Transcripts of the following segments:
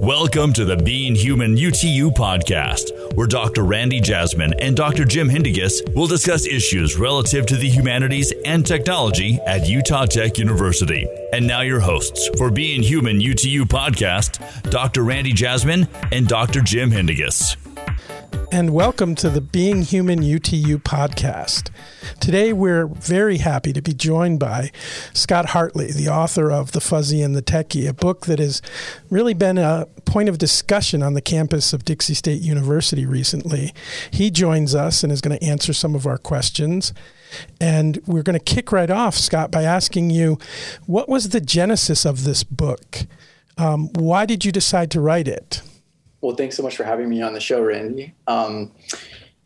Welcome to the Being Human UTU podcast, where Dr. Randy Jasmine and Dr. Jim Haendiges will discuss issues relative to the humanities and technology at Utah Tech University. And now, your hosts for Being Human UTU podcast, Dr. Randy Jasmine and Dr. Jim Haendiges and welcome to the Being Human UTU podcast. Today, we're very happy to be joined by Scott Hartley, the author of The Fuzzy and the Techie, a book that has really been a point of discussion on the campus of Dixie State University recently. He joins us and is going to answer some of our questions. And we're going to kick right off, Scott, by asking you what was the genesis of this book? Um, why did you decide to write it? Well, thanks so much for having me on the show, Randy. Um,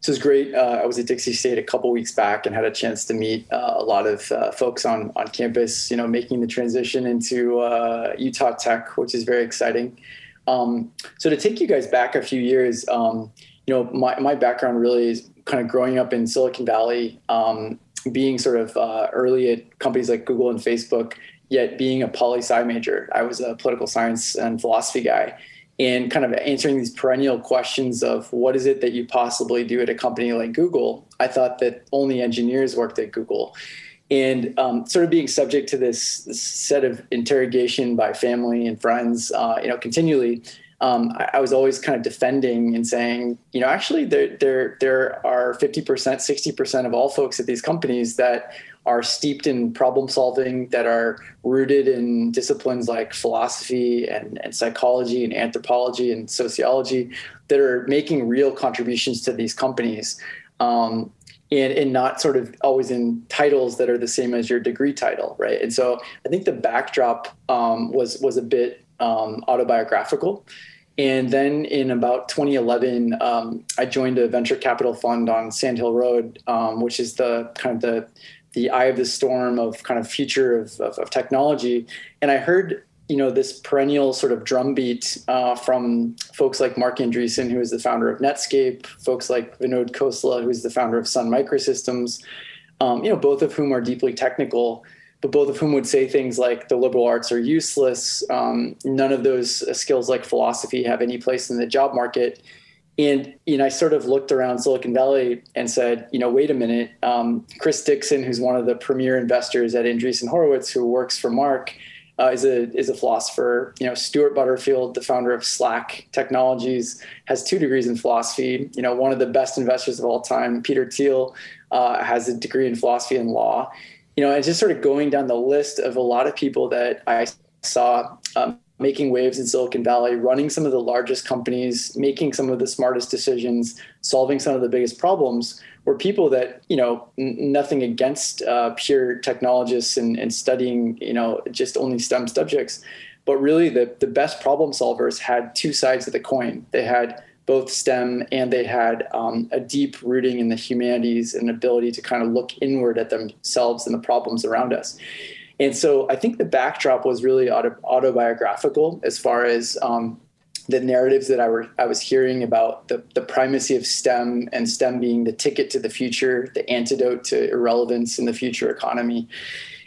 this was great. Uh, I was at Dixie State a couple weeks back and had a chance to meet uh, a lot of uh, folks on on campus. You know, making the transition into uh, Utah Tech, which is very exciting. Um, so to take you guys back a few years, um, you know, my my background really is kind of growing up in Silicon Valley, um, being sort of uh, early at companies like Google and Facebook, yet being a poli sci major. I was a political science and philosophy guy and kind of answering these perennial questions of what is it that you possibly do at a company like Google, I thought that only engineers worked at Google. And um, sort of being subject to this, this, set of interrogation by family and friends, uh, you know, continually, um, I, I, was always kind of defending and saying, you know, actually there there there are 50%, 60% of all folks at these companies that are steeped in problem solving, that are rooted in disciplines like philosophy and, and psychology and anthropology and sociology, that are making real contributions to these companies. Um, and, and not sort of always in titles that are the same as your degree title, right? And so I think the backdrop um, was was a bit um, autobiographical. And then in about 2011, um, I joined a venture capital fund on Sand Hill Road, um, which is the kind of the the eye of the storm of kind of future of, of, of technology. And I heard, you know, this perennial sort of drumbeat uh, from folks like Marc Andreessen, who is the founder of Netscape, folks like Vinod Khosla, who is the founder of Sun Microsystems, um, you know, both of whom are deeply technical, but both of whom would say things like the liberal arts are useless. Um, none of those skills like philosophy have any place in the job market and you know, I sort of looked around Silicon Valley and said, you know, wait a minute. Um, Chris Dixon, who's one of the premier investors at Andreessen Horowitz, who works for Marc, uh, is a is a philosopher. You know, Stewart Butterfield, the founder of Slack Technologies, has two degrees in philosophy. You know, one of the best investors of all time, Peter Thiel, uh, has a degree in philosophy and law. You know, and just sort of going down the list of a lot of people that I saw um, making waves in Silicon Valley, running some of the largest companies, making some of the smartest decisions, solving some of the biggest problems were people that, you know, n- nothing against uh, pure technologists and, and studying, you know, just only STEM subjects. But really, the, the best problem solvers had two sides of the coin. They had both STEM and they had um, a deep rooting in the humanities and ability to kind of look inward at themselves and the problems around us. And so I think the backdrop was really auto, autobiographical as far as um, the narratives that I, were, I was hearing about the, the primacy of STEM and STEM being the ticket to the future, the antidote to irrelevance in the future economy,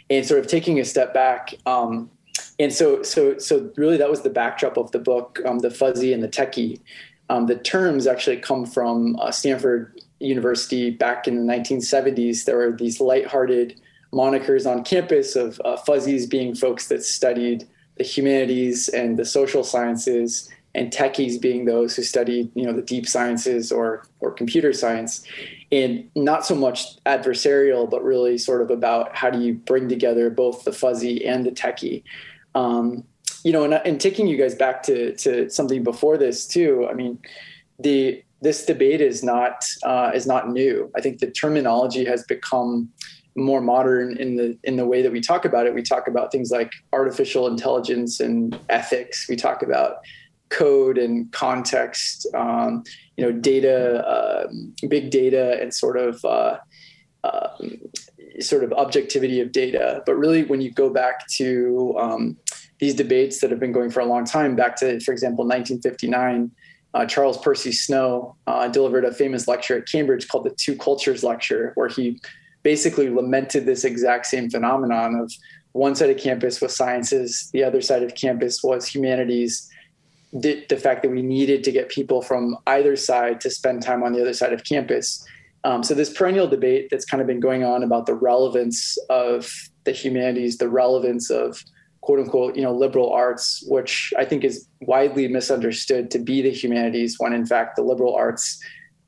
and sort of taking a step back. Um, and so, so, so really, that was the backdrop of the book, um, the fuzzy and the techie. Um, the terms actually come from uh, Stanford University back in the 1970s. There were these lighthearted monikers on campus of uh, fuzzies being folks that studied the humanities and the social sciences and techies being those who studied you know the deep sciences or or computer science. And not so much adversarial but really sort of about how do you bring together both the fuzzy and the techie. Um, you know and, and taking you guys back to to something before this too i mean the this debate is not uh, is not new. I think the terminology has become more modern in the in the way that we talk about it. We talk about things like artificial intelligence and ethics. We talk about code and context. Um, you know, data, uh, big data, and sort of uh, uh, sort of objectivity of data. But really, when you go back to um, these debates that have been going for a long time, back to, for example, 1959. Uh, Charles Percy Snow uh, delivered a famous lecture at Cambridge called the Two Cultures Lecture, where he basically lamented this exact same phenomenon of one side of campus was sciences, the other side of campus was humanities. the, the fact that we needed to get people from either side to spend time on the other side of campus. Um, so this perennial debate that's kind of been going on about the relevance of the humanities, the relevance of quote unquote, you know, liberal arts, which I think is widely misunderstood to be the humanities, when in fact the liberal arts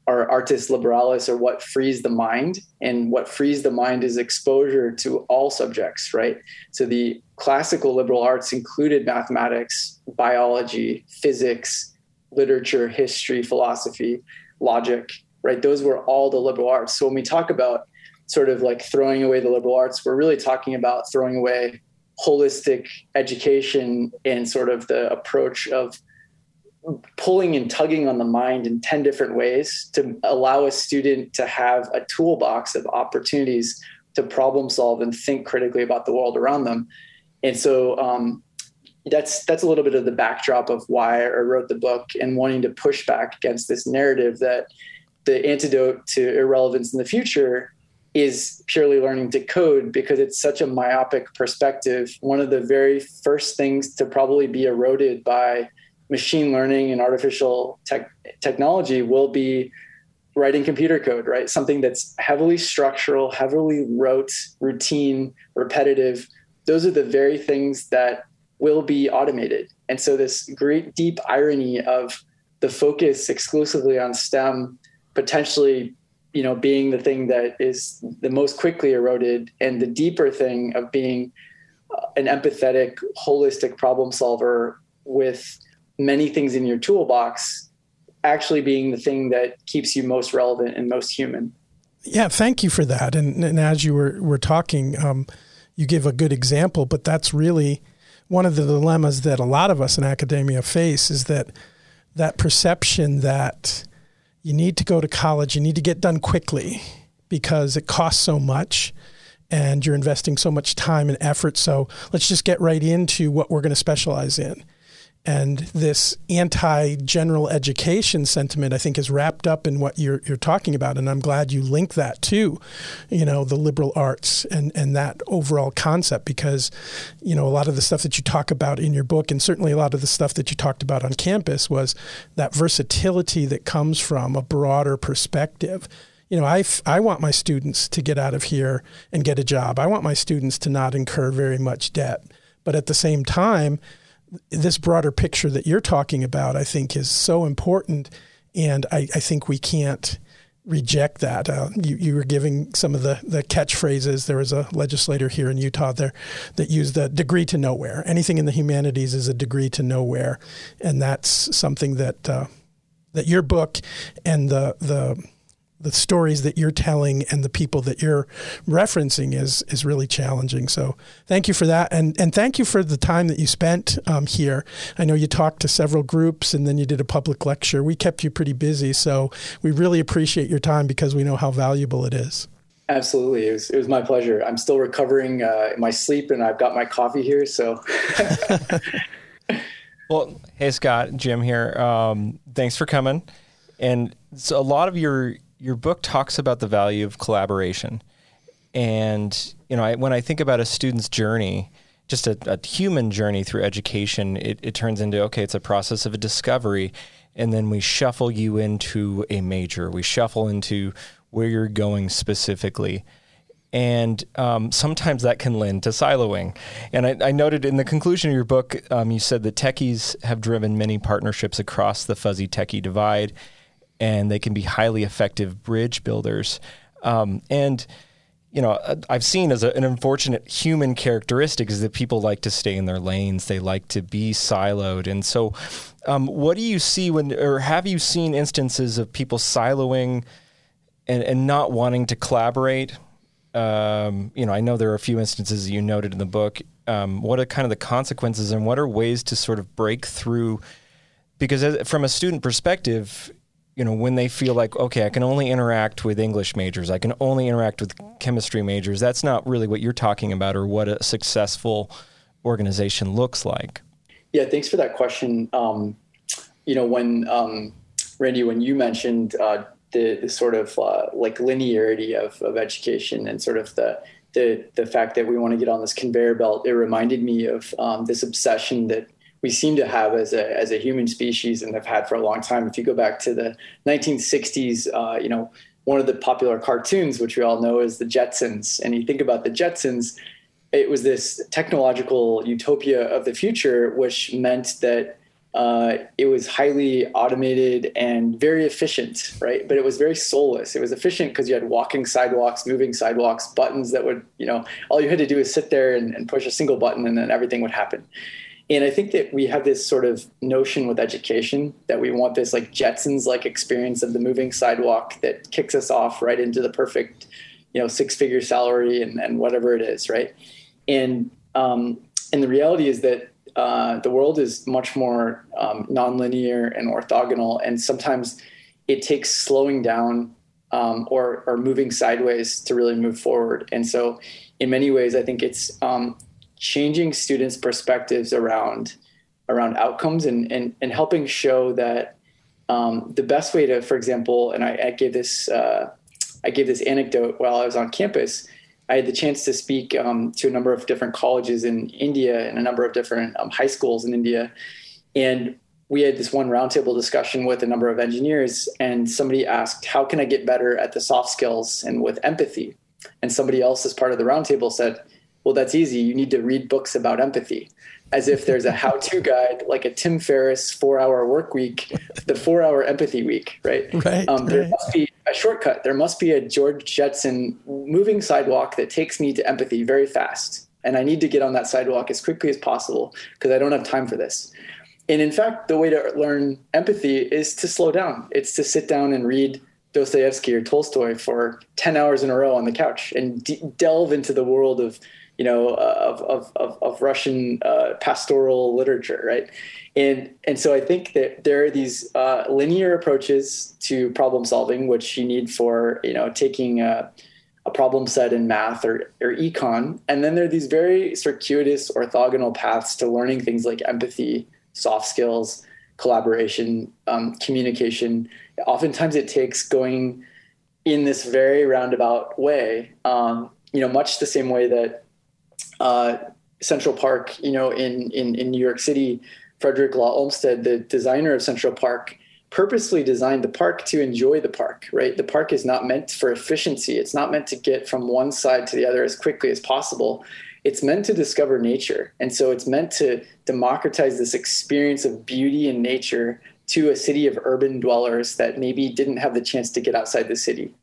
are artis liberalis, or what frees the mind. And what frees the mind is exposure to all subjects, right? So the classical liberal arts included mathematics, biology, physics, literature, history, philosophy, logic, right? Those were all the liberal arts. So when we talk about sort of like throwing away the liberal arts, we're really talking about throwing away holistic education and sort of the approach of pulling and tugging on the mind in 10 different ways to allow a student to have a toolbox of opportunities to problem solve and think critically about the world around them and so um, that's that's a little bit of the backdrop of why I wrote the book and wanting to push back against this narrative that the antidote to irrelevance in the future is purely learning to code because it's such a myopic perspective. One of the very first things to probably be eroded by machine learning and artificial tech, technology will be writing computer code, right? Something that's heavily structural, heavily rote, routine, repetitive. Those are the very things that will be automated. And so, this great deep irony of the focus exclusively on STEM potentially you know being the thing that is the most quickly eroded and the deeper thing of being uh, an empathetic holistic problem solver with many things in your toolbox actually being the thing that keeps you most relevant and most human yeah thank you for that and, and as you were, were talking um, you give a good example but that's really one of the dilemmas that a lot of us in academia face is that that perception that you need to go to college, you need to get done quickly because it costs so much and you're investing so much time and effort. So let's just get right into what we're going to specialize in. And this anti general education sentiment, I think, is wrapped up in what you're, you're talking about. And I'm glad you link that to, you know, the liberal arts and, and that overall concept because, you know, a lot of the stuff that you talk about in your book, and certainly a lot of the stuff that you talked about on campus, was that versatility that comes from a broader perspective you know, I, I want my students to get out of here and get a job. I want my students to not incur very much debt. But at the same time, this broader picture that you're talking about, I think, is so important. And I, I think we can't reject that. Uh, you, you were giving some of the, the catchphrases. There was a legislator here in Utah there that used the degree to nowhere. Anything in the humanities is a degree to nowhere. And that's something that, uh, that your book and the, the the stories that you're telling and the people that you're referencing is is really challenging. So thank you for that, and and thank you for the time that you spent um, here. I know you talked to several groups, and then you did a public lecture. We kept you pretty busy, so we really appreciate your time because we know how valuable it is. Absolutely, it was it was my pleasure. I'm still recovering uh, my sleep, and I've got my coffee here, so. well, hey Scott, Jim here. Um, thanks for coming. And so a lot of your your book talks about the value of collaboration. And, you know, I, when I think about a student's journey, just a, a human journey through education, it, it turns into okay, it's a process of a discovery. And then we shuffle you into a major, we shuffle into where you're going specifically. And um, sometimes that can lend to siloing. And I, I, noted in the conclusion of your book, um, you said that techies have driven many partnerships across the fuzzy techie divide and they can be highly effective bridge builders. Um, and you know, I've seen as a, an unfortunate human characteristic is that people like to stay in their lanes. They like to be siloed. And so, um, what do you see when, or have you seen instances of people siloing and, and not wanting to collaborate? Um, you know, I know there are a few instances you noted in the book. Um, what are kind of the consequences and what are ways to sort of break through? Because as, from a student perspective, you know, when they feel like, okay, I can only interact with English majors, I can only interact with chemistry majors, that's not really what you're talking about or what a successful organization looks like. Yeah, thanks for that question. Um, you know, when um, Randy, when you mentioned uh, the, the, sort of uh, like linearity of, of education and sort of the, the the fact that we want to get on this conveyor belt, it reminded me of um, this obsession that we seem to have as a as a human species and have had for a long time. If you go back to the 1960s, uh, you know, one of the popular cartoons, which we all know is the Jetsons, and you think about the Jetsons, it was this technological utopia of the future, which meant that uh, it was highly automated and very efficient, right? But it was very soulless. It was efficient because you had walking sidewalks, moving sidewalks, buttons that would, you know, all you had to do is sit there and, and push a single button and then everything would happen. And I think that we have this sort of notion with education that we want this like Jetsons like experience of the moving sidewalk that kicks us off right into the perfect, you know, six figure salary and, and whatever it is, right? And um, and the reality is that uh, the world is much more um, nonlinear and orthogonal, and sometimes it takes slowing down um, or or moving sideways to really move forward. And so, in many ways, I think it's um, changing students' perspectives around around outcomes and and, and helping show that um, the best way to, for example, and I, I gave this uh, I gave this anecdote while I was on campus I had the chance to speak um, to a number of different colleges in India and a number of different um, high schools in India. And we had this one roundtable discussion with a number of engineers, and somebody asked, How can I get better at the soft skills and with empathy? And somebody else, as part of the roundtable, said, Well, that's easy. You need to read books about empathy as if there's a how-to guide like a Tim Ferriss four-hour work week, the four-hour empathy week, right? Right. Um, there right. must be a shortcut. There must be a George Jetson moving sidewalk that takes me to empathy very fast, and I need to get on that sidewalk as quickly as possible because I don't have time for this. And in fact, the way to learn empathy is to slow down. It's to sit down and read Dostoevsky or Tolstoy for 10 hours in a row on the couch and de- delve into the world of you know, of, of, of, of Russian uh, pastoral literature, right? And, and so I think that there are these uh, linear approaches to problem solving, which you need for, you know, taking a, a problem set in math or, or econ. And then there are these very circuitous orthogonal paths to learning things like empathy, soft skills, collaboration, um, communication. Oftentimes it takes going in this very roundabout way, um, you know, much the same way that uh, Central Park, you know, in, in, in New York City, Frederick Law Olmsted, the designer of Central Park, purposely designed the park to enjoy the park, right? The park is not meant for efficiency. It's not meant to get from one side to the other as quickly as possible. It's meant to discover nature. And so it's meant to democratize this experience of beauty and nature to a city of urban dwellers that maybe didn't have the chance to get outside the city.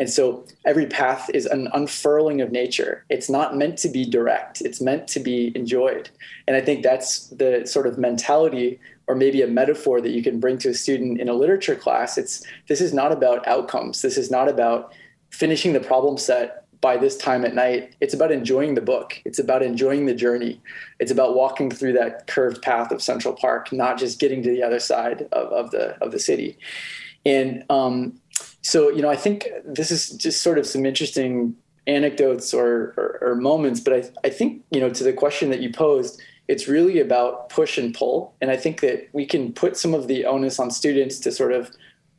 And so every path is an unfurling of nature. It's not meant to be direct, it's meant to be enjoyed. And I think that's the sort of mentality or maybe a metaphor that you can bring to a student in a literature class. It's this is not about outcomes. This is not about finishing the problem set by this time at night. It's about enjoying the book. It's about enjoying the journey. It's about walking through that curved path of Central Park, not just getting to the other side of, of the of the city. And um, so you know i think this is just sort of some interesting anecdotes or, or, or, moments but I, I think you know to the question that you posed it's really about push and pull. And i think that we can put some of the onus on students to sort of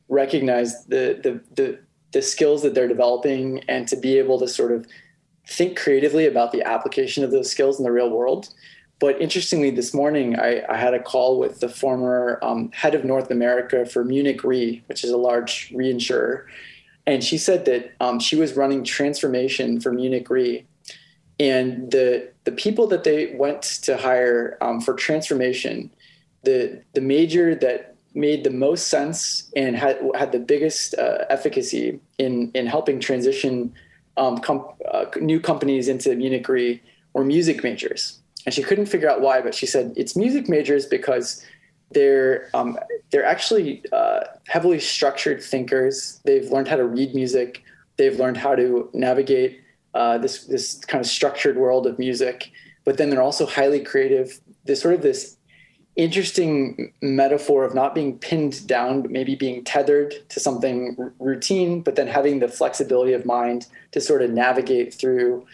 recognize the the the, the skills that they're developing and to be able to sort of think creatively about the application of those skills in the real world but interestingly, this morning I, I had a call with the former um, head of North America for Munich Re, which is a large reinsurer. And she said that um, she was running transformation for Munich Re. And the, the people that they went to hire um, for transformation, the, the major that made the most sense and had, had the biggest uh, efficacy in, in helping transition um, com- uh, new companies into Munich Re were music majors and she couldn't figure out why, but she said it's music majors because they're um, they're actually uh, heavily structured thinkers. They've learned how to read music. They've learned how to navigate uh, this this kind of structured world of music. But then they're also highly creative. There's sort of this interesting metaphor of not being pinned down, but maybe being tethered to something r- routine, but then having the flexibility of mind to sort of navigate through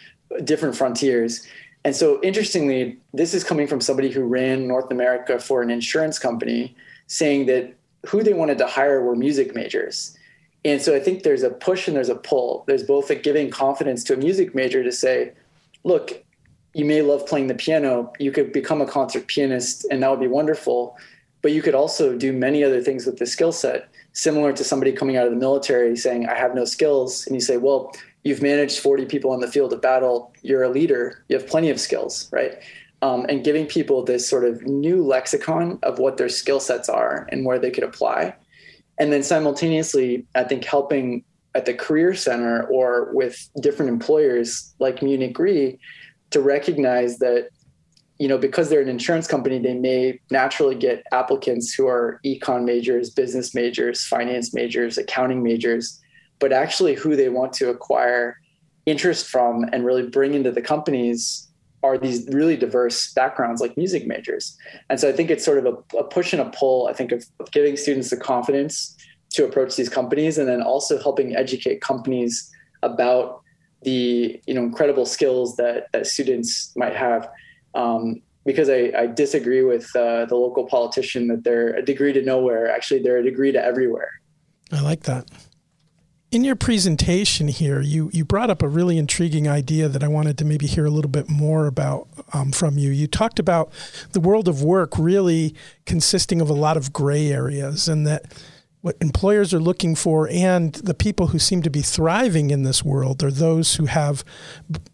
different frontiers. And so, interestingly, this is coming from somebody who ran North America for an insurance company, saying that who they wanted to hire were music majors. And so, I think there's a push and there's a pull. There's both a giving confidence to a music major to say, look, you may love playing the piano. You could become a concert pianist, and that would be wonderful. But you could also do many other things with the skill set, similar to somebody coming out of the military saying, I have no skills. And you say, Well, you've managed 40 people on the field of battle. You're a leader. You have plenty of skills, right? Um, and giving people this sort of new lexicon of what their skill sets are and where they could apply. And then simultaneously, I think helping at the career center or with different employers like Munich Re to recognize that you know because they're an insurance company they may naturally get applicants who are econ majors business majors finance majors accounting majors but actually who they want to acquire interest from and really bring into the companies are these really diverse backgrounds like music majors and so i think it's sort of a, a push and a pull i think of, giving students the confidence to approach these companies and then also helping educate companies about the you know incredible skills that that students might have. Um, because I, I, disagree with uh, the local politician that they're a degree to nowhere. Actually, they're a degree to everywhere. I like that. In your presentation here, you you brought up a really intriguing idea that I wanted to maybe hear a little bit more about um, from you. You talked about the world of work really consisting of a lot of gray areas, and that what employers are looking for and the people who seem to be thriving in this world are those who have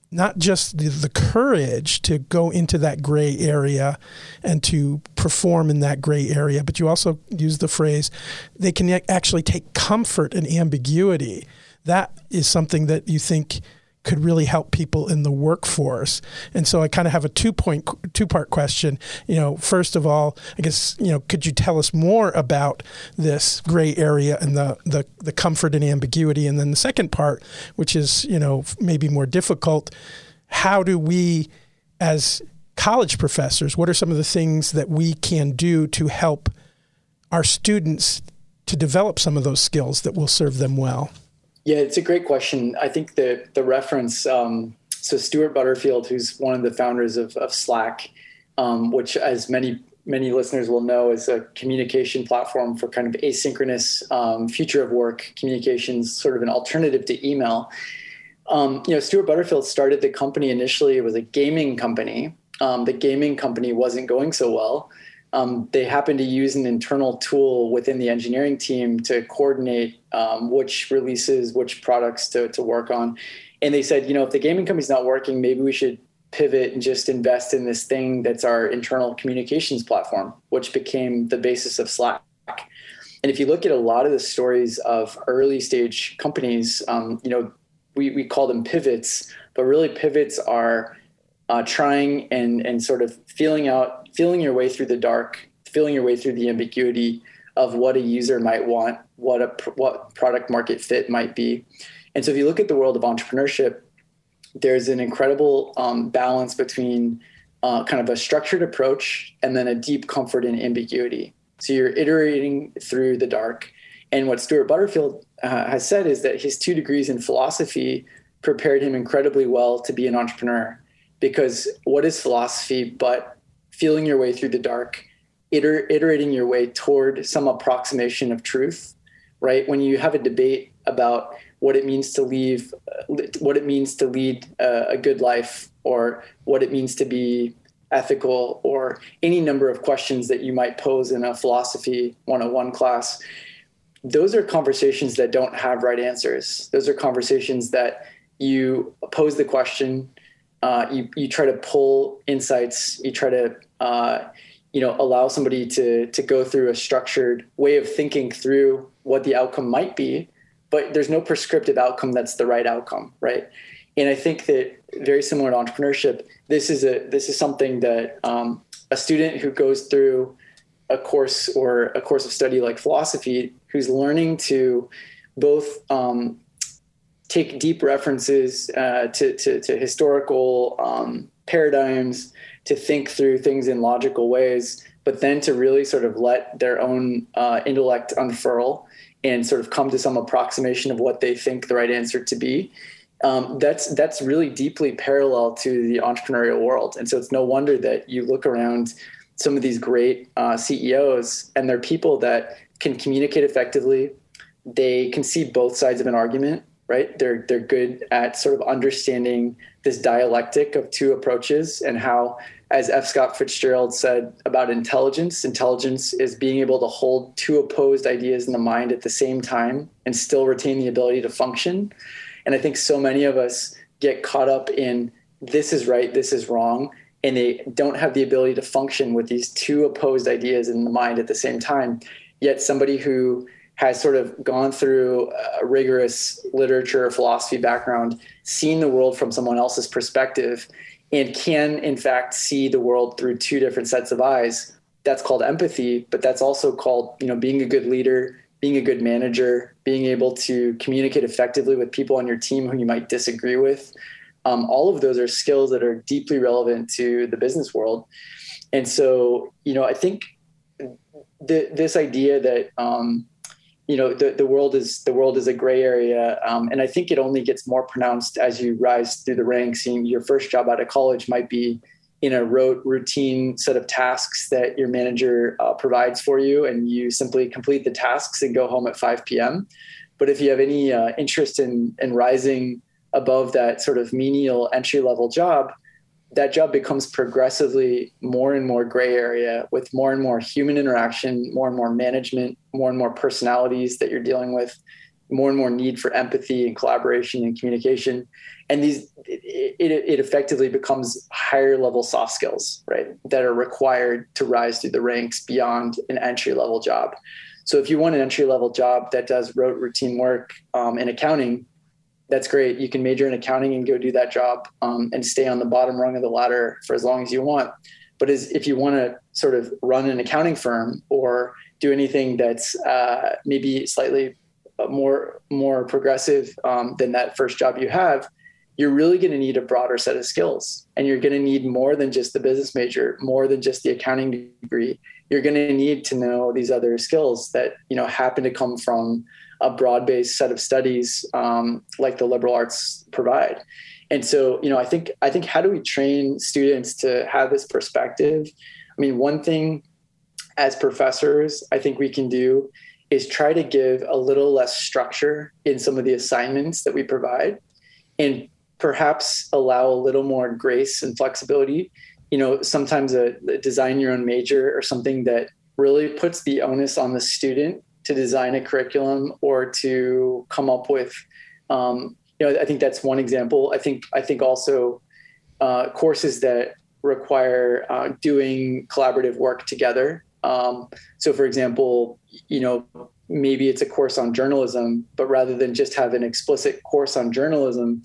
not just the, the, courage to go into that gray area and to perform in that gray area, but you also use the phrase they can actually take comfort in ambiguity. That is something that you think could really help people in the workforce. And so I kind of have a two point two part question. You know, first of all, I guess, you know, could you tell us more about this gray area and the the, the comfort and ambiguity? And then the second part, which is, you know, maybe more difficult, how do we as college professors, what are some of the things that we can do to help our students to develop some of those skills that will serve them well? Yeah, it's a great question. I think the the reference. Um, so Stewart Butterfield, who's one of the founders of, of Slack, um, which, as many many listeners will know, is a communication platform for kind of asynchronous um, future of work communications, sort of an alternative to email. Um, you know, Stewart Butterfield started the company initially. It was a gaming company. Um, the gaming company wasn't going so well um, they happen to use an internal tool within the engineering team to coordinate um, which releases, which products to, to work on. And they said, you know, if the gaming company's not working, maybe we should pivot and just invest in this thing that's our internal communications platform, which became the basis of Slack. And if you look at a lot of the stories of early stage companies, um, you know, we, we call them pivots, but really pivots are uh, trying and, and sort of feeling out feeling your way through the dark, feeling your way through the ambiguity of what a user might want, what a what product market fit might be. And so, if you look at the world of entrepreneurship, there's an incredible um, balance between uh, kind of a structured approach and then a deep comfort in ambiguity. So you're iterating through the dark. And what Stewart Butterfield uh, has said is that his two degrees in philosophy prepared him incredibly well to be an entrepreneur. Because what is philosophy but feeling your way through the dark, iter- iterating your way toward some approximation of truth, right? When you have a debate about what it means to leave, what it means to lead a, a good life, or what it means to be ethical, or any number of questions that you might pose in a philosophy 101 class, those are conversations that don't have right answers. Those are conversations that you pose the question, uh, you, you try to pull insights, you try to uh, you know allow somebody to to go through a structured way of thinking through what the outcome might be, but there's no prescriptive outcome that's the right outcome, right? And I think that very similar to entrepreneurship, this is a this is something that um, a student who goes through a course or a course of study like philosophy, who's learning to both um, take deep references uh, to, to, to, historical um, paradigms, to think through things in logical ways, but then to really sort of let their own uh, intellect unfurl and sort of come to some approximation of what they think the right answer to be. Um, that's that's really deeply parallel to the entrepreneurial world, and so it's no wonder that you look around some of these great uh, CEOs, and they're people that can communicate effectively. They can see both sides of an argument right? They're they're good at sort of understanding this dialectic of two approaches and how, as F. Scott Fitzgerald said about intelligence, intelligence is being able to hold two opposed ideas in the mind at the same time and still retain the ability to function. And I think so many of us get caught up in this is right, this is wrong, and they don't have the ability to function with these two opposed ideas in the mind at the same time. Yet somebody who has sort of gone through a rigorous literature philosophy background, seen the world from someone else's perspective, and can in fact see the world through two different sets of eyes. That's called empathy, but that's also called, you know, being a good leader, being a good manager, being able to communicate effectively with people on your team who you might disagree with. Um, all of those are skills that are deeply relevant to the business world. And so, you know, I think th- this idea that um, you know the, the world is the world is a gray area um, and i think it only gets more pronounced as you rise through the ranks. And your first job out of college might be in a rote routine set of tasks that your manager uh, provides for you and you simply complete the tasks and go home at 5 p.m but if you have any uh, interest in in rising above that sort of menial entry level job that job becomes progressively more and more gray area with more and more human interaction, more and more management, more and more personalities that you're dealing with, more and more need for empathy and collaboration and communication. And these, it, it, it effectively becomes higher level soft skills, right, that are required to rise through the ranks beyond an entry level job. So if you want an entry level job that does rote routine work um, in accounting, that's great. You can major in accounting and go do that job um, and stay on the bottom rung of the ladder for as long as you want. But as, if you want to sort of run an accounting firm or do anything that's uh, maybe slightly more more progressive um, than that first job you have, you're really going to need a broader set of skills, and you're going to need more than just the business major, more than just the accounting degree. You're going to need to know these other skills that you know happen to come from a broad-based set of studies um, like the liberal arts provide. And so, you know, I think I think how do we train students to have this perspective? I mean, one thing as professors, I think we can do is try to give a little less structure in some of the assignments that we provide and perhaps allow a little more grace and flexibility. You know, sometimes a, a design your own major or something that really puts the onus on the student to design a curriculum or to come up with um, you know i think that's one example. I think i think also uh, courses that require uh, doing collaborative work together. Um, so for example you know maybe it's a course on journalism but rather than just have an explicit course on journalism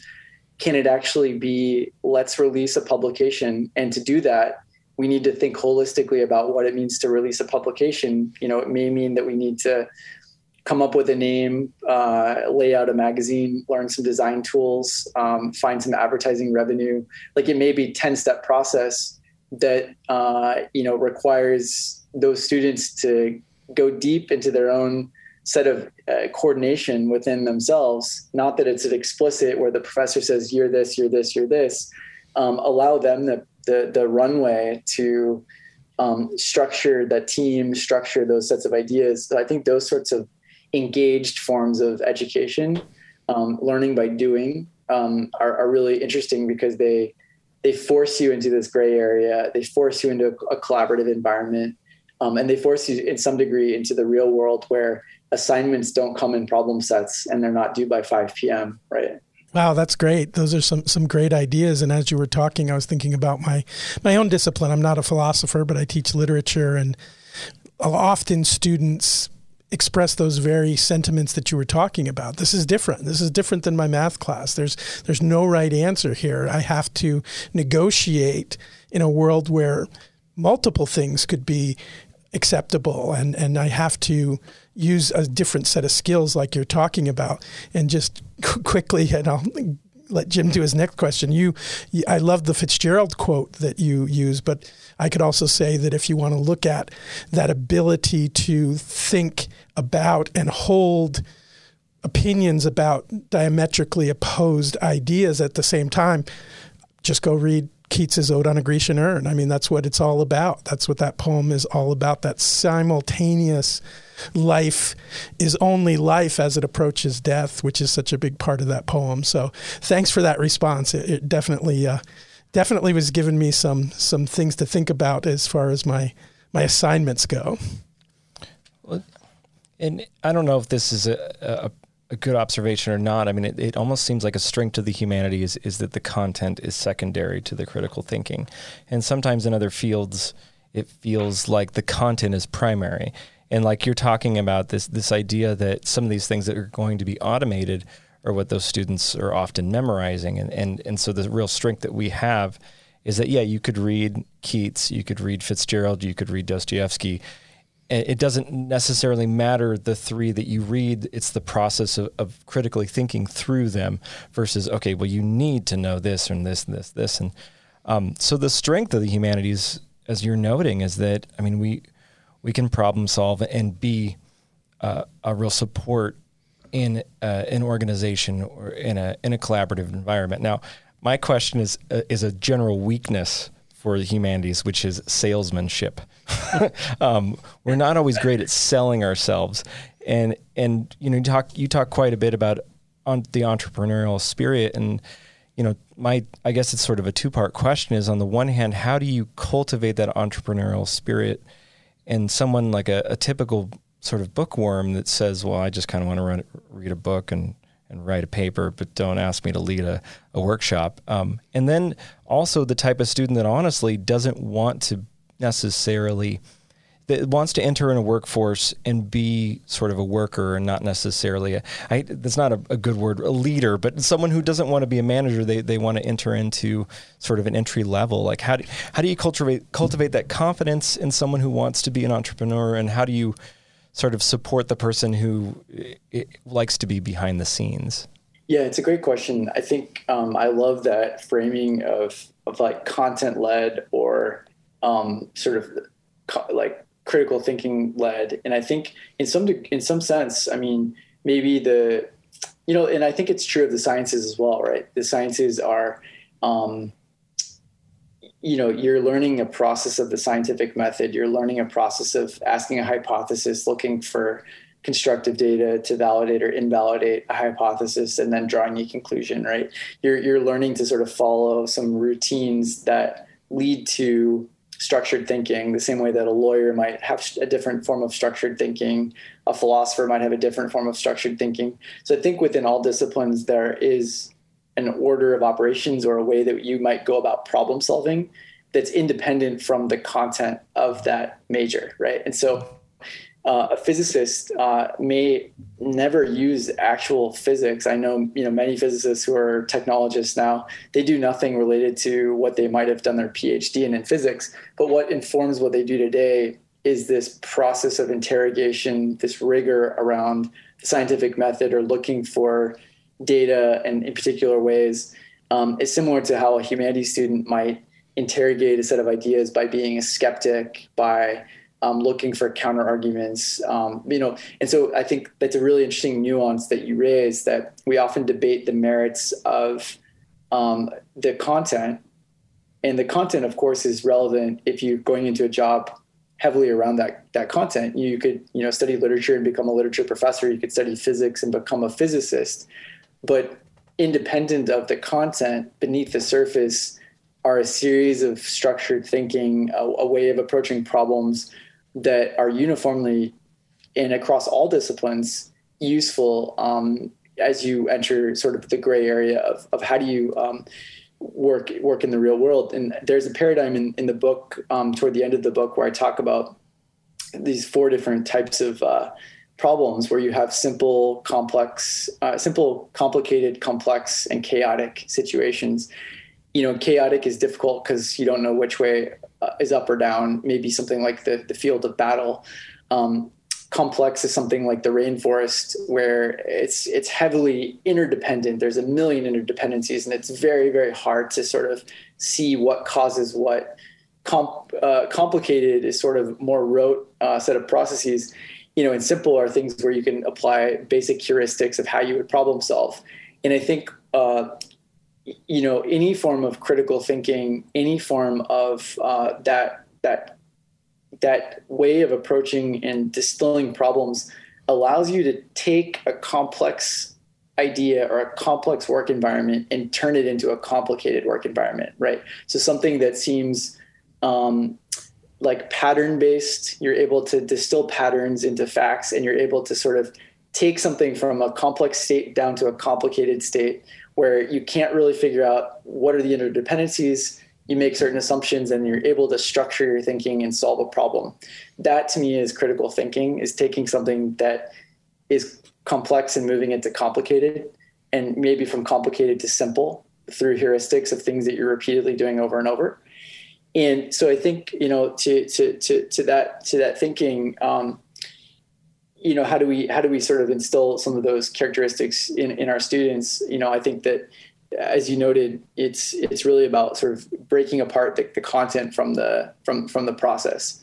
can it actually be let's release a publication and to do that we need to think holistically about what it means to release a publication. You know, it may mean that we need to come up with a name, uh, lay out a magazine, learn some design tools, um, find some advertising revenue. Like it may be 10 step process that, uh, you know, requires those students to go deep into their own set of uh, coordination within themselves. Not that it's an explicit where the professor says, you're this, you're this, you're this. Um, allow them the the the runway to um, structure the team, structure those sets of ideas. So I think those sorts of engaged forms of education, um, learning by doing, um, are, are, really interesting because they they force you into this gray area. They force you into a, a collaborative environment, um, and they force you in some degree into the real world where assignments don't come in problem sets and they're not due by 5 p.m. Right. Wow, that's great. Those are some some great ideas. And as you were talking, I was thinking about my my own discipline. I'm not a philosopher, but I teach literature, and often students express those very sentiments that you were talking about. This is different. This is different than my math class. There's there's no right answer here. I have to negotiate in a world where multiple things could be acceptable and and I have to use a different set of skills like you're talking about and just quickly and I'll let Jim do his next question. You, I love the Fitzgerald quote that you use, but I could also say that if you want to look at that ability to think about and hold opinions about diametrically opposed ideas at the same time, just go read Keats's Ode on a Grecian Urn. I mean, that's what it's all about. That's what that poem is all about. That simultaneous life is only life as it approaches death, which is such a big part of that poem. So, thanks for that response. It, it definitely, uh, definitely was giving me some some things to think about as far as my my assignments go. Well, and I don't know if this is a, a a good observation or not. I mean, it, it almost seems like a strength of the humanities is, that the content is secondary to the critical thinking. And sometimes in other fields, it feels like the content is primary. And like you're talking about this this idea that some of these things that are going to be automated are what those students are often memorizing. And, and, and so the real strength that we have is that, yeah, you could read Keats, you could read Fitzgerald, you could read Dostoevsky, it doesn't necessarily matter the three that you read. It's the process of, of, critically thinking through them versus, okay, well, you need to know this and this and this, this. And um, so the strength of the humanities, as you're noting, is that, I mean, we, we can problem solve and be uh, a real support in uh, an organization or in a, in a collaborative environment. Now, my question is, uh, is a general weakness for the humanities, which is salesmanship. um, we're not always great at selling ourselves, and and you know you talk you talk quite a bit about on the entrepreneurial spirit, and you know my I guess it's sort of a two part question is on the one hand, how do you cultivate that entrepreneurial spirit, and someone like a, a typical sort of bookworm that says, well, I just kind of want to read a book and and write a paper, but don't ask me to lead a, a workshop. Um, and then also the type of student that honestly doesn't want to necessarily that wants to enter in a workforce and be sort of a worker and not necessarily a, I, that's not a, a, good word a leader but someone who doesn't want to be a manager. They, they want to enter into sort of an entry level. Like how do, how do you cultivate cultivate that confidence in someone who wants to be an entrepreneur? And how do you sort of support the person who likes to be behind the scenes? Yeah, it's a great question. I think um, I love that framing of of like content led or um, sort of co- like critical thinking led. And I think in some in some sense, I mean, maybe the you know, and I think it's true of the sciences as well, right? The sciences are um, you know you're learning a process of the scientific method you're learning a process of asking a hypothesis looking for constructive data to validate or invalidate a hypothesis and then drawing a conclusion right? You're you're learning to sort of follow some routines that lead to structured thinking the same way that a lawyer might have a different form of structured thinking a philosopher might have a different form of structured thinking. So i think within all disciplines there is an order of operations or a way that you might go about problem solving that's independent from the content of that major, right? And so uh, a physicist uh, may never use actual physics. I know, you know, many physicists who are technologists now, they do nothing related to what they might have done their PhD in in physics. But what informs what they do today is this process of interrogation, this rigor around the scientific method or looking for data and in particular ways um, is similar to how a humanities student might interrogate a set of ideas by being a skeptic, by um, looking for counter arguments, um, you know. And so I think that's a really interesting nuance that you raise. That we often debate the merits of um, the content, and the content, of course, is relevant if you're going into a job heavily around that that content. You could you know study literature and become a literature professor. You could study physics and become a physicist. But independent of the content, beneath the surface are a series of structured thinking, a, a way of approaching problems that are uniformly and across all disciplines useful um, as you enter sort of the gray area of, of how do you um, work work in the real world. And there's a paradigm in, in the book um, toward the end of the book where I talk about these four different types of uh, problems where you have simple, complex, uh, simple, complicated, complex, and chaotic situations. You know, chaotic is difficult because you don't know which way uh, is up or down. Maybe something like the the field of battle. Um, complex is something like the rainforest where it's it's heavily interdependent there's a million interdependencies and it's very very hard to sort of see what causes what Com- uh, complicated is sort of more rote uh, set of processes you know, and simple are things where you can apply basic heuristics of how you would problem solve. And I think, uh, you know, any form of critical thinking, any form of uh, that that that way of approaching and distilling problems allows you to take a complex idea or a complex work environment and turn it into a complicated work environment, right? So something that seems um, like pattern based, you're able to distill patterns into facts and you're able to sort of take something from a complex state down to a complicated state where you can't really figure out what are the interdependencies you make certain assumptions and you're able to structure your thinking and solve a problem. That to me is critical thinking is taking something that is complex and moving it to complicated and maybe from complicated to simple through heuristics of things that you're repeatedly doing over and over and so i think you know to to to, to that to that thinking um, you know how do we how do we sort of instill some of those characteristics in in our students? You know i think that as you noted it's it's really about sort of breaking apart the, the content from the from from the process.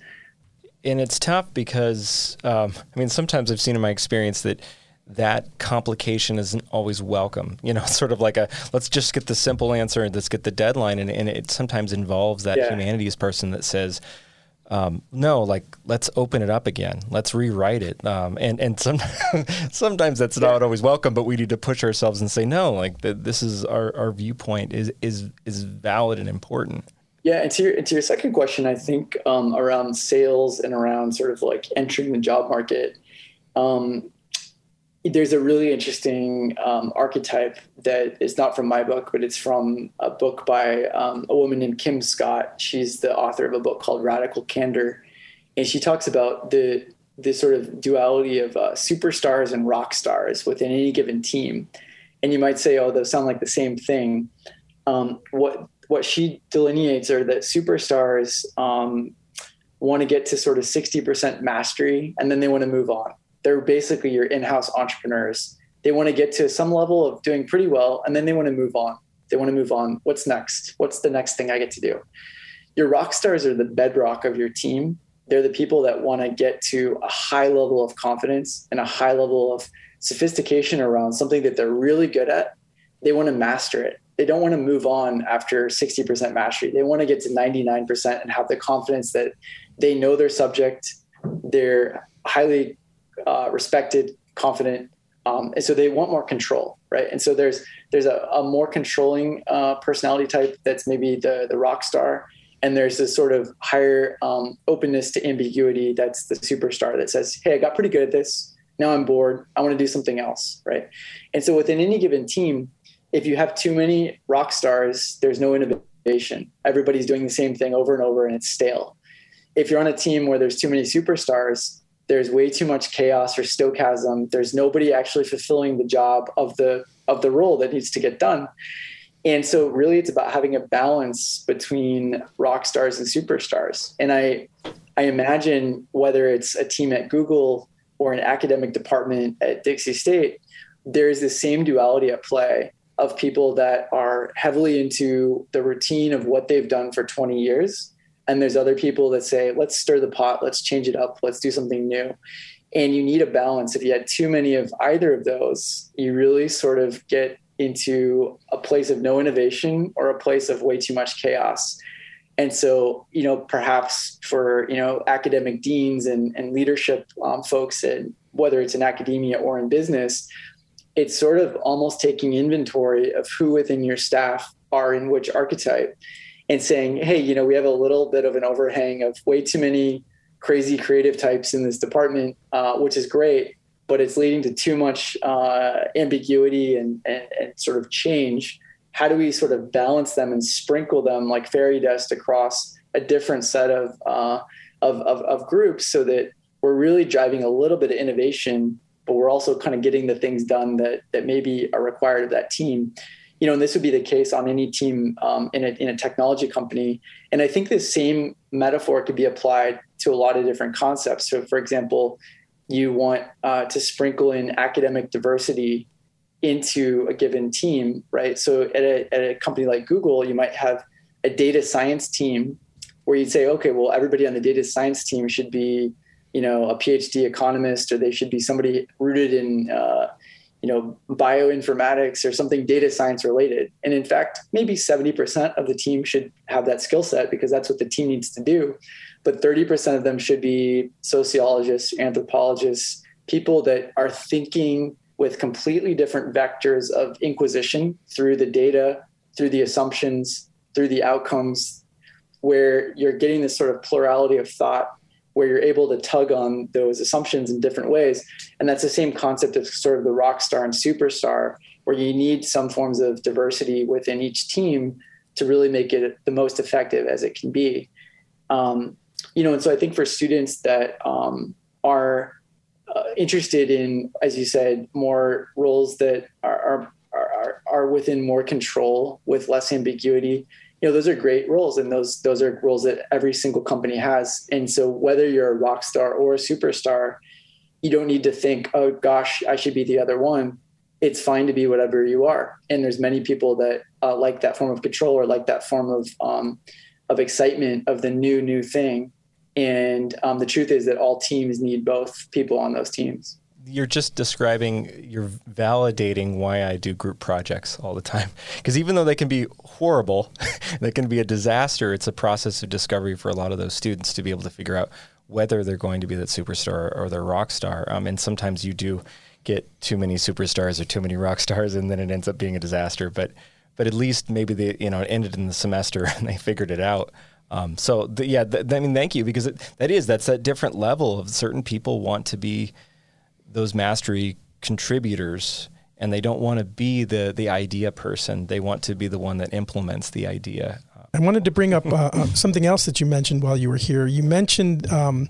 And it's tough because um, i mean sometimes i've seen in my experience that that complication isn't always welcome. You know, sort of like a let's just get the simple answer and let's get the deadline. And, and it sometimes involves that yeah. humanities person that says, um, no, like let's open it up again. Let's rewrite it. Um, and and some, sometimes that's not always welcome, but we need to push ourselves and say no. Like the, this is our, our viewpoint is is is valid and important. Yeah, and to your and to your second question, I think um, around sales and around sort of like entering the job market. Um, there's a really interesting um, archetype that is not from my book, but it's from a book by um, a woman named Kim Scott. She's the author of a book called Radical Candor, and she talks about the the sort of duality of uh, superstars and rock stars within any given team. And you might say, "Oh, those sound like the same thing." Um, what what she delineates are that superstars um, want to get to sort of 60% mastery, and then they want to move on they're basically your in-house entrepreneurs. They want to get to some level of doing pretty well, and then they want to move on. They want to move on. What's next? What's the next thing I get to do? Your rock stars are the bedrock of your team. They're the people that want to get to a high level of confidence and a high level of sophistication around something that they're really good at. They want to master it. They don't want to move on after 60% mastery. They want to get to 99% and have the confidence that they know their subject. They're highly uh, respected, confident, um, and so they want more control, right? And so there's there's a, a more controlling uh, personality type that's maybe the the rock star, and there's this sort of higher um, openness to ambiguity that's the superstar that says, "Hey, I got pretty good at this. Now I'm bored. I want to do something else," right? And so within any given team, if you have too many rock stars, there's no innovation. Everybody's doing the same thing over and over, and it's stale. If you're on a team where there's too many superstars, there's way too much chaos or stochasm. There's nobody actually fulfilling the job of the of the role that needs to get done. And so really it's about having a balance between rock stars and superstars. And i i imagine whether it's a team at google or an academic department at dixie state there's the same duality at play of people that are heavily into the routine of what they've done for 20 years and there's other people that say let's stir the pot. Let's change it up. Let's do something new. And you need a balance. If you had too many of either of those you really sort of get into a place of no innovation or a place of way too much chaos. And so you know perhaps for you know academic deans and, and leadership um, folks and whether it's in academia or in business it's sort of almost taking inventory of who within your staff are in which archetype and saying, hey, you know, we have a little bit of an overhang of way too many crazy creative types in this department, uh, which is great, but it's leading to too much uh, ambiguity and, and, and, sort of change. How do we sort of balance them and sprinkle them like fairy dust across a different set of, uh, of, of, of groups so that we're really driving a little bit of innovation, but we're also kind of getting the things done that, that maybe are required of that team you know, and this would be the case on any team um, in, a, in a technology company. And I think the same metaphor could be applied to a lot of different concepts. So, for example, you want uh, to sprinkle in academic diversity into a given team, right? So, at a, at a company like Google, you might have a data science team where you'd say, okay, well, everybody on the data science team should be, you know, a PhD economist, or they should be somebody rooted in, uh, you know, bioinformatics or something data science related. And in fact, maybe 70% of the team should have that skill set because that's what the team needs to do. But 30% of them should be sociologists, anthropologists, people that are thinking with completely different vectors of inquisition through the data, through the assumptions, through the outcomes, where you're getting this sort of plurality of thought where you're able to tug on those assumptions in different ways. And that's the same concept of sort of the rock star and superstar, where you need some forms of diversity within each team to really make it the most effective as it can be. Um, you know, and so I think for students that um, are uh, interested in, as you said, more roles that are, are, are, are within more control with less ambiguity, you know those are great roles and those those are roles that every single company has. And so whether you're a rock star or a superstar you don't need to think oh gosh i should be the other one. It's fine to be whatever you are. And there's many people that uh, like that form of control or like that form of um, of excitement of the new new thing. And um, the truth is that all teams need both people on those teams you're just describing, you're validating why I do group projects all the time. Because even though they can be horrible, they can be a disaster, it's a process of discovery for a lot of those students to be able to figure out whether they're going to be that superstar or their rock star. Um, and sometimes you do get too many superstars or too many rock stars, and then it ends up being a disaster. But but at least maybe they you know it ended in the semester and they figured it out. Um, so the, yeah, th- I mean, thank you because it, that is that's that different level of certain people want to be those mastery contributors and they don't want to be the the idea person. They want to be the one that implements the idea. I wanted to bring up uh, uh, something else that you mentioned while you were here. You mentioned um,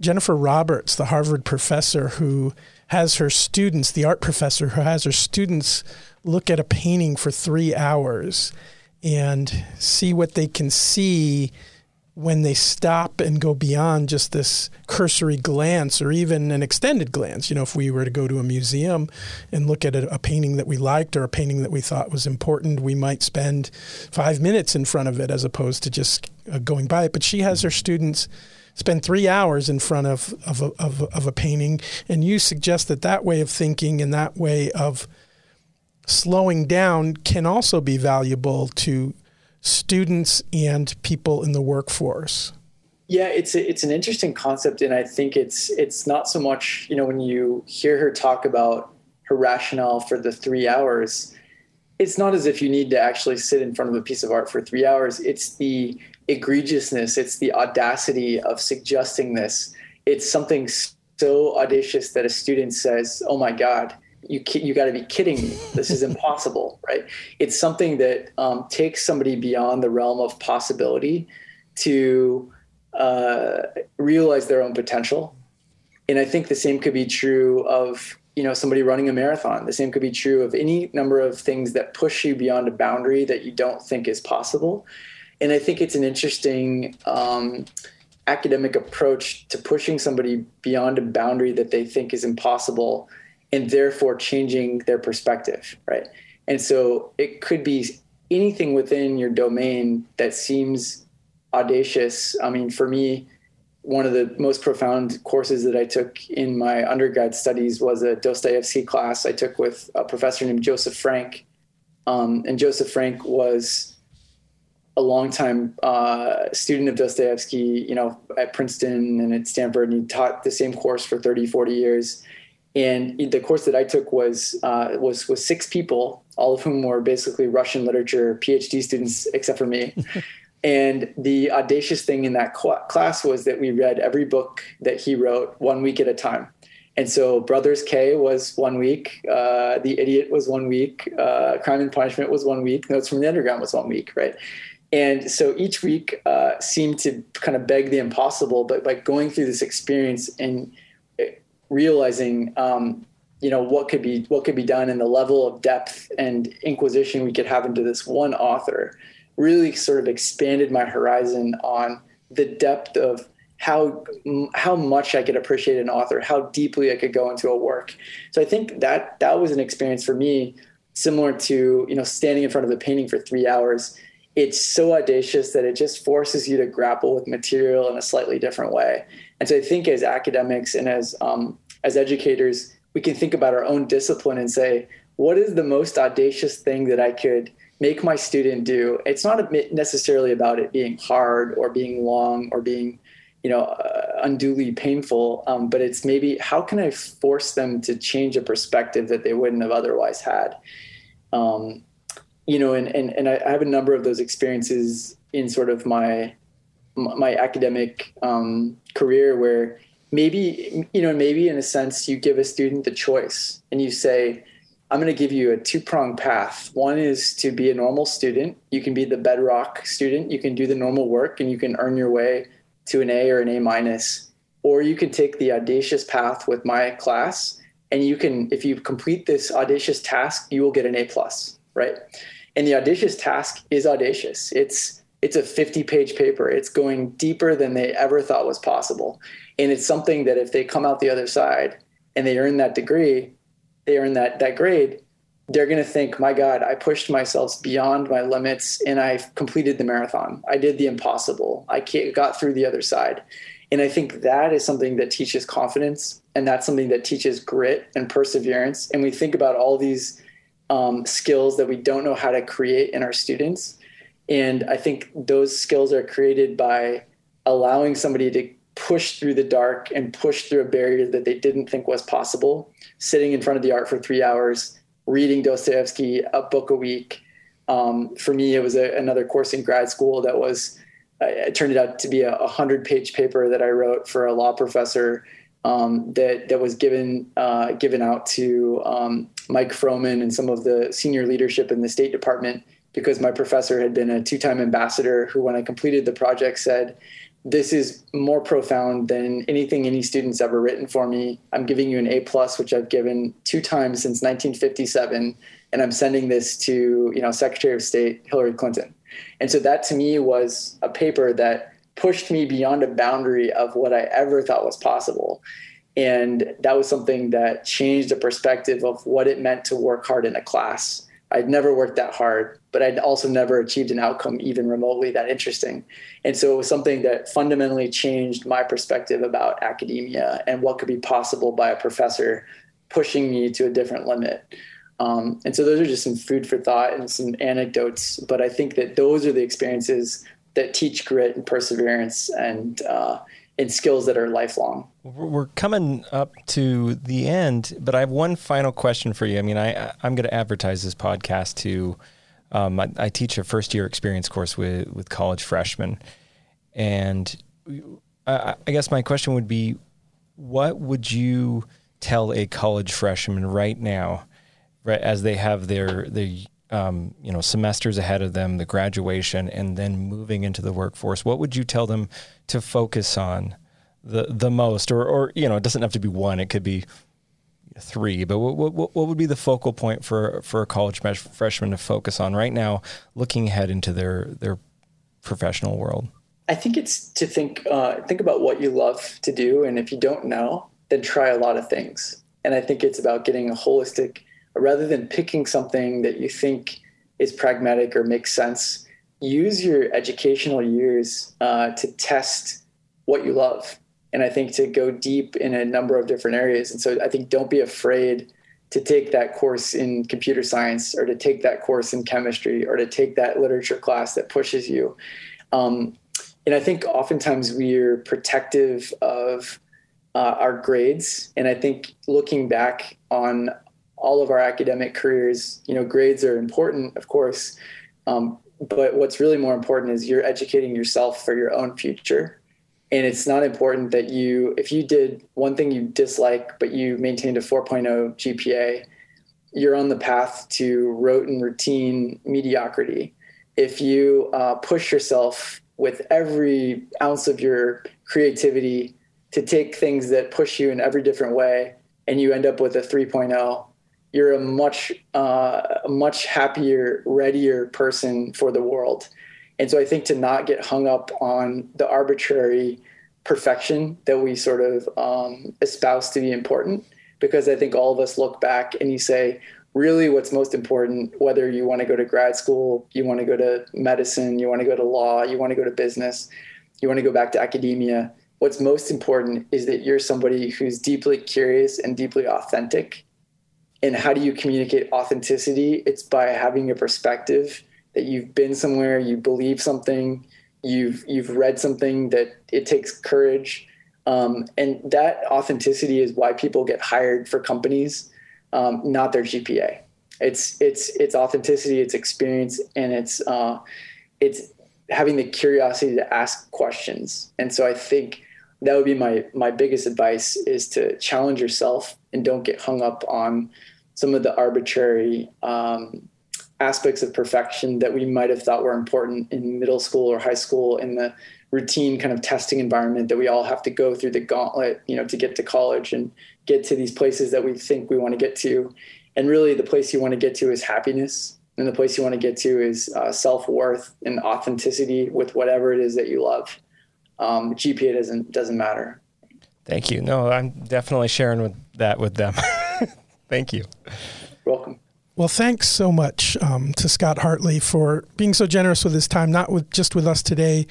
Jennifer Roberts, the Harvard professor who has her students, the art professor who has her students look at a painting for three hours and see what they can see when they stop and go beyond just this cursory glance or even an extended glance. You know, if we were to go to a museum and look at a, a, painting that we liked or a painting that we thought was important, we might spend five minutes in front of it as opposed to just uh, going by it. But she has her students spend three hours in front of, of, a, of, of a painting. And you suggest that that way of thinking and that way of slowing down can also be valuable to students and people in the workforce? Yeah, it's a, it's an interesting concept, and I think it's it's not so much you know when you hear her talk about her rationale for the three hours, it's not as if you need to actually sit in front of a piece of art for three hours. It's the egregiousness, it's the audacity of suggesting this. It's something so audacious that a student says, "Oh my God, you you got to be kidding me. This is impossible right? It's something that um, takes somebody beyond the realm of possibility to uh, realize their own potential. And i think the same could be true of you know somebody running a marathon. The same could be true of any number of things that push you beyond a boundary that you don't think is possible. And i think it's an interesting um, academic approach to pushing somebody beyond a boundary that they think is impossible and therefore changing their perspective, right? And so it could be anything within your domain that seems audacious. I mean, for me, one of the most profound courses that I took in my undergrad studies was a Dostoevsky class I took with a professor named Joseph Frank. Um, and Joseph Frank was a longtime uh, student of Dostoevsky, you know, at Princeton and at Stanford, and he taught the same course for 30, 40 years and the course that I took was uh, was was six people, all of whom were basically Russian literature PhD students, except for me. and the audacious thing in that cl- class was that we read every book that he wrote one week at a time. And so, Brothers K was one week, uh, The Idiot was one week, uh, Crime and Punishment was one week, Notes from the Underground was one week, right? And so each week uh, seemed to kind of beg the impossible, but by going through this experience and realizing um, you know what could be what could be done and the level of depth and inquisition we could have into this one author really sort of expanded my horizon on the depth of how how much I could appreciate an author, how deeply I could go into a work. So I think that that was an experience for me similar to you know standing in front of a painting for three hours. It's so audacious that it just forces you to grapple with material in a slightly different way. And so I think as academics and as um, as educators, we can think about our own discipline and say, what is the most audacious thing that I could make my student do? It's not necessarily about it being hard or being long or being, you know, uh, unduly painful, um, but it's maybe how can I force them to change a perspective that they wouldn't have otherwise had? Um, you know, and, and, and I have a number of those experiences in sort of my my academic um, career where maybe you know maybe in a sense you give a student the choice and you say i'm going to give you a two-pronged path. One is to be a normal student. You can be the bedrock student. You can do the normal work and you can earn your way to an a or an a minus. Or you can take the audacious path with my class and you can if you complete this audacious task you will get an a plus right? And the audacious task is audacious. It's it's a 50 page paper. It's going deeper than they ever thought was possible. And it's something that if they come out the other side and they earn that degree, they earn that, that grade, they're going to think, my God, I pushed myself beyond my limits and I completed the marathon. I did the impossible. I got through the other side. And I think that is something that teaches confidence and that's something that teaches grit and perseverance. And we think about all these um, skills that we don't know how to create in our students and I think those skills are created by allowing somebody to push through the dark and push through a barrier that they didn't think was possible, sitting in front of the art for three hours, reading Dostoevsky a book a week. Um, for me, it was a, another course in grad school that was, uh, it turned out to be a, a hundred page paper that I wrote for a law professor um, that that was given uh, given out to um, Mike Froman and some of the senior leadership in the State Department because my professor had been a two-time ambassador who when i completed the project said this is more profound than anything any student's ever written for me. I'm giving you an a plus which i've given two times since 1957 and i'm sending this to you know secretary of state hillary clinton. And so that to me was a paper that pushed me beyond a boundary of what i ever thought was possible. And that was something that changed the perspective of what it meant to work hard in a class. I'd never worked that hard, but I'd also never achieved an outcome even remotely that interesting. And so it was something that fundamentally changed my perspective about academia and what could be possible by a professor pushing me to a different limit. Um, and so those are just some food for thought and some anecdotes. But I think that those are the experiences that teach grit and perseverance and uh, and skills that are lifelong. We're coming up to the end, but I have one final question for you. I mean, I I'm going to advertise this podcast to. Um, I, I, teach a first year experience course with with college freshmen, and I, I guess my question would be, what would you tell a college freshman right now, right as they have their their um, you know semesters ahead of them, the graduation, and then moving into the workforce, what would you tell them to focus on the the most, or or you know, it doesn't have to be one; it could be three. But what what, what would be the focal point for for a college freshman to focus on right now, looking ahead into their their professional world? I think it's to think uh, think about what you love to do, and if you don't know, then try a lot of things. And I think it's about getting a holistic rather than picking something that you think is pragmatic or makes sense, use your educational years uh, to test what you love. And I think to go deep in a number of different areas. And so I think don't be afraid to take that course in computer science or to take that course in chemistry or to take that literature class that pushes you. Um, and I think oftentimes we're protective of uh, our grades. And I think looking back on all of our academic careers, you know, grades are important, of course. Um, but what's really more important is you're educating yourself for your own future. And it's not important that you, if you did one thing you dislike, but you maintained a 4.0 GPA, you're on the path to rote and routine mediocrity. If you uh, push yourself with every ounce of your creativity to take things that push you in every different way, and you end up with a 3.0, you're a much uh, much happier, readier person for the world. And so I think to not get hung up on the arbitrary perfection that we sort of um, espouse to be important, because I think all of us look back and you say, really what's most important, whether you want to go to grad school, you want to go to medicine, you want to go to law, you want to go to business, you want to go back to academia, what's most important is that you're somebody who's deeply curious and deeply authentic. And how do you communicate authenticity? It's by having a perspective that you've been somewhere, you believe something, you've you've read something that it takes courage. Um, and that authenticity is why people get hired for companies, um, not their GPA. It's it's it's authenticity, it's experience, and it's uh, it's having the curiosity to ask questions. And so I think that would be my my biggest advice is to challenge yourself and don't get hung up on some of the arbitrary um, aspects of perfection that we might have thought were important in middle school or high school in the routine kind of testing environment that we all have to go through the gauntlet you know to get to college and get to these places that we think we want to get to. And really the place you want to get to is happiness and the place you want to get to is uh, self-worth and authenticity with whatever it is that you love. Um, gpa doesn't doesn't matter. Thank you. No i'm definitely sharing with that with them. Thank you. Welcome well, thanks so much um, to Scott Hartley for being so generous with his time, not with just with us today,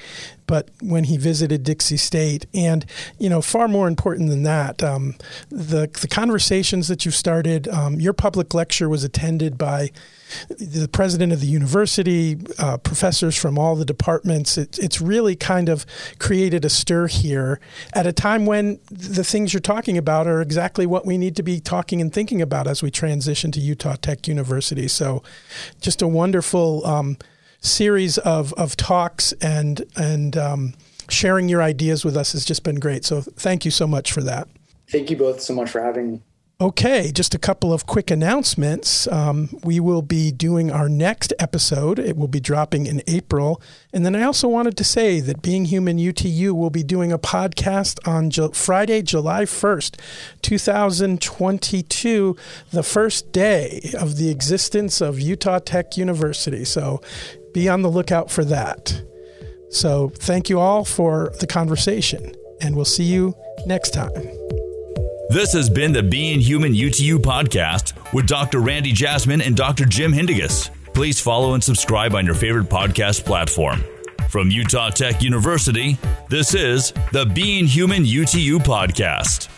but when he visited Dixie State. And, you know, far more important than that, um, the, the conversations that you've started, um, your public lecture was attended by the president of the university, uh, professors from all the departments. It, it's really kind of created a stir here at a time when the things you're talking about are exactly what we need to be talking and thinking about as we transition to Utah Tech University. So, just a wonderful um, series of, of talks and and um, sharing your ideas with us has just been great. So, thank you so much for that. Thank you both so much for having me. Okay, just a couple of quick announcements. Um, we will be doing our next episode. It will be dropping in April. And then I also wanted to say that Being Human UTU will be doing a podcast on Ju- Friday, July 1st, 2022, the first day of the existence of Utah Tech University. So be on the lookout for that. So thank you all for the conversation, and we'll see you next time. This has been the Being Human UTU podcast with Dr. Randy Jasmine and Dr. Jim Haendiges. Please follow and subscribe on your favorite podcast platform. From Utah Tech University, this is the Being Human UTU podcast.